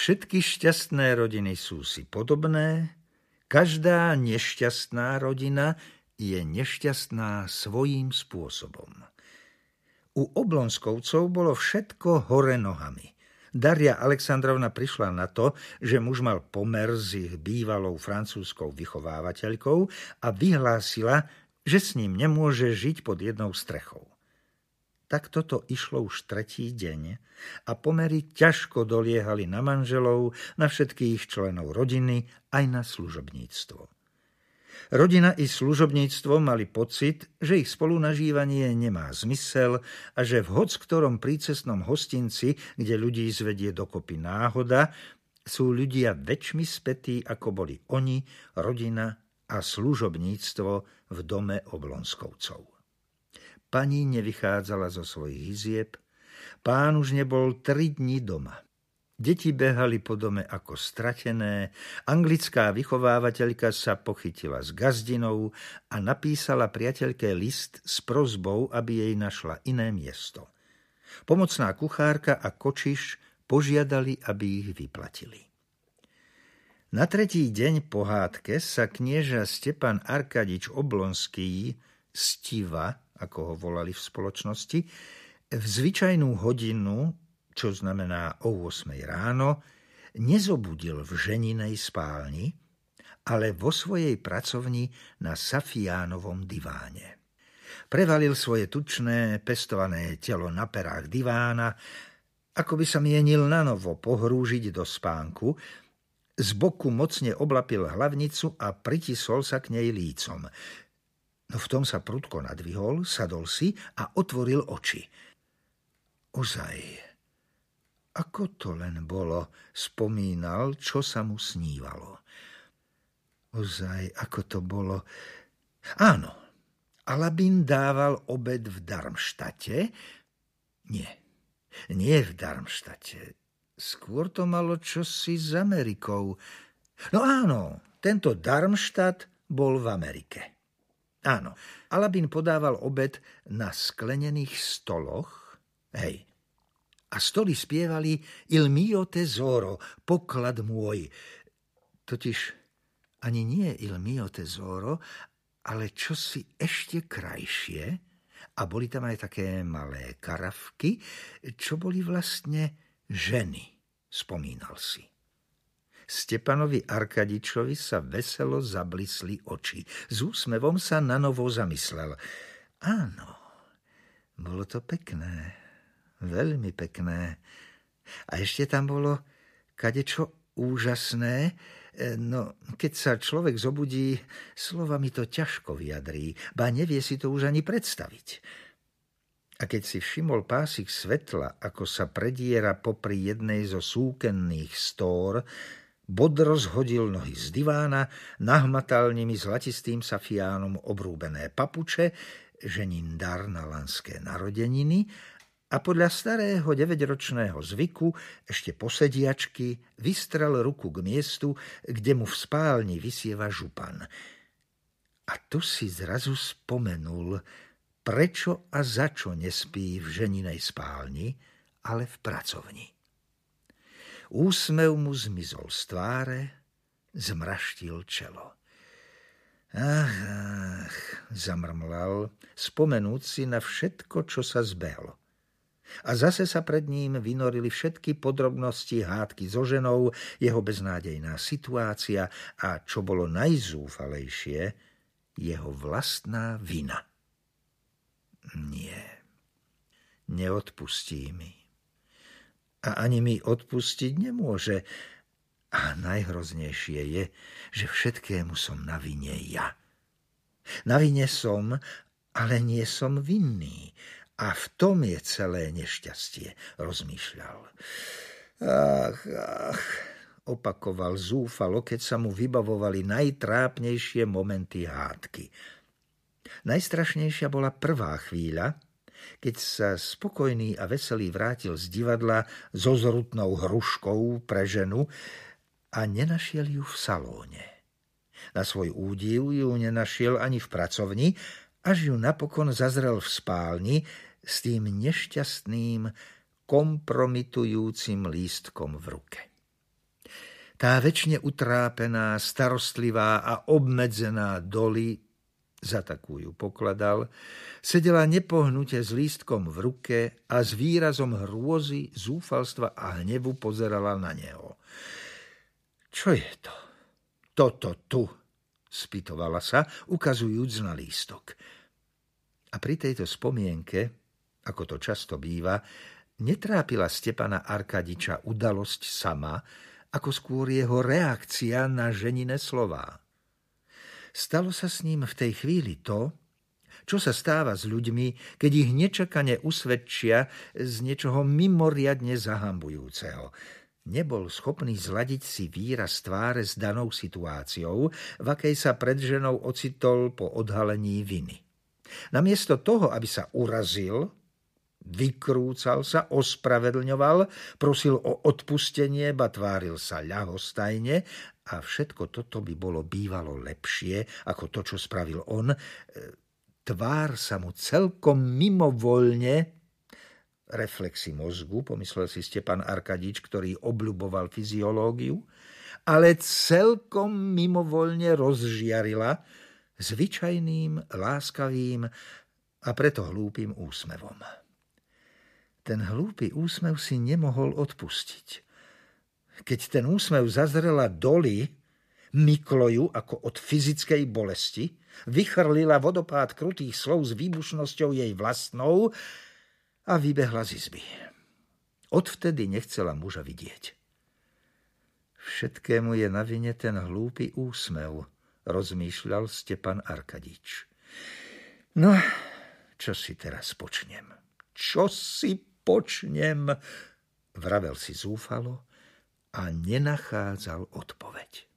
Všetky šťastné rodiny sú si podobné, každá nešťastná rodina je nešťastná svojím spôsobom. U Oblonskovcov bolo všetko hore nohami. Daria Aleksandrovna prišla na to, že muž mal pomer s ich bývalou francúzskou vychovávateľkou a vyhlásila, že s ním nemôže žiť pod jednou strechou. Tak toto išlo už tretí deň a pomery ťažko doliehali na manželov, na všetkých členov rodiny, aj na služobníctvo. Rodina i služobníctvo mali pocit, že ich spolunažívanie nemá zmysel a že v hoc ktorom prícestnom hostinci, kde ľudí zvedie dokopy náhoda, sú ľudia väčšmi spätí, ako boli oni, rodina a služobníctvo v dome Oblonskovcov. Pani nevychádzala zo svojich izieb, pán už nebol tri dni doma. Deti behali po dome ako stratené, anglická vychovávateľka sa pochytila s gazdinou a napísala priateľke list s prozbou, aby jej našla iné miesto. Pomocná kuchárka a kočiš požiadali, aby ich vyplatili. Na tretí deň pohádke sa knieža Stepan Arkadič Oblonský, Stiva, ako ho volali v spoločnosti, v zvyčajnú hodinu čo znamená o 8 ráno, nezobudil v ženinej spálni, ale vo svojej pracovni na Safiánovom diváne. Prevalil svoje tučné, pestované telo na perách divána, ako by sa mienil na novo pohrúžiť do spánku, z boku mocne oblapil hlavnicu a pritisol sa k nej lícom. No v tom sa prudko nadvihol, sadol si a otvoril oči. Ozaj, ako to len bolo, spomínal, čo sa mu snívalo. Ozaj, ako to bolo. Áno, Alabin dával obed v Darmštate. Nie, nie v Darmštate. Skôr to malo čosi s Amerikou. No áno, tento Darmštat bol v Amerike. Áno, Alabin podával obed na sklenených stoloch. Hej, a stoly spievali Il mio tesoro, poklad môj. Totiž ani nie Il mio tesoro, ale čosi ešte krajšie a boli tam aj také malé karavky, čo boli vlastne ženy, spomínal si. Stepanovi Arkadičovi sa veselo zablisli oči. S úsmevom sa na novo zamyslel. Áno, bolo to pekné. Veľmi pekné. A ešte tam bolo kadečo úžasné, e, no keď sa človek zobudí, slovami to ťažko vyjadrí, ba nevie si to už ani predstaviť. A keď si všimol pásik svetla, ako sa prediera popri jednej zo súkenných stór, bodro zhodil nohy z divána, nahmatal nimi zlatistým safiánom obrúbené papuče, ženin dar na lanské narodeniny a podľa starého 9-ročného zvyku ešte posediačky vystrel ruku k miestu, kde mu v spálni vysieva župan. A tu si zrazu spomenul, prečo a za čo nespí v ženinej spálni, ale v pracovni. Úsmev mu zmizol z tváre, zmraštil čelo. Ach, ach, zamrmlal, spomenúc si na všetko, čo sa zbehlo. A zase sa pred ním vynorili všetky podrobnosti hádky so ženou, jeho beznádejná situácia a, čo bolo najzúfalejšie, jeho vlastná vina. Nie, neodpustí mi. A ani mi odpustiť nemôže. A najhroznejšie je, že všetkému som na vine ja. Na vine som, ale nie som vinný. A v tom je celé nešťastie, rozmýšľal. Ach, ach, opakoval zúfalo, keď sa mu vybavovali najtrápnejšie momenty hádky. Najstrašnejšia bola prvá chvíľa, keď sa spokojný a veselý vrátil z divadla so zrutnou hruškou pre ženu a nenašiel ju v salóne. Na svoj údiv ju nenašiel ani v pracovni, až ju napokon zazrel v spálni, s tým nešťastným, kompromitujúcim lístkom v ruke. Tá väčšine utrápená, starostlivá a obmedzená doli, za takú ju pokladal, sedela nepohnutie s lístkom v ruke a s výrazom hrôzy, zúfalstva a hnevu pozerala na neho. Čo je to? Toto tu, spýtovala sa, ukazujúc na lístok. A pri tejto spomienke, ako to často býva, netrápila Stepana Arkadiča udalosť sama, ako skôr jeho reakcia na ženine slová. Stalo sa s ním v tej chvíli to, čo sa stáva s ľuďmi, keď ich nečakane usvedčia z niečoho mimoriadne zahambujúceho. Nebol schopný zladiť si výraz tváre s danou situáciou, v akej sa pred ženou ocitol po odhalení viny. Namiesto toho, aby sa urazil, Vykrúcal sa, ospravedlňoval, prosil o odpustenie, ba tváril sa ľahostajne a všetko toto by bolo bývalo lepšie ako to, čo spravil on. E, tvár sa mu celkom mimovoľne reflexy mozgu, pomyslel si Stepan Arkadič, ktorý obľuboval fyziológiu, ale celkom mimovoľne rozžiarila zvyčajným, láskavým a preto hlúpým úsmevom. Ten hlúpy úsmev si nemohol odpustiť. Keď ten úsmev zazrela doli, myklo ju ako od fyzickej bolesti, vychrlila vodopád krutých slov s výbušnosťou jej vlastnou a vybehla z izby. Odvtedy nechcela muža vidieť. Všetkému je na vine ten hlúpy úsmev, rozmýšľal Stepan Arkadič. No, čo si teraz počnem? Čo si počnem, vravel si zúfalo a nenachádzal odpoveď.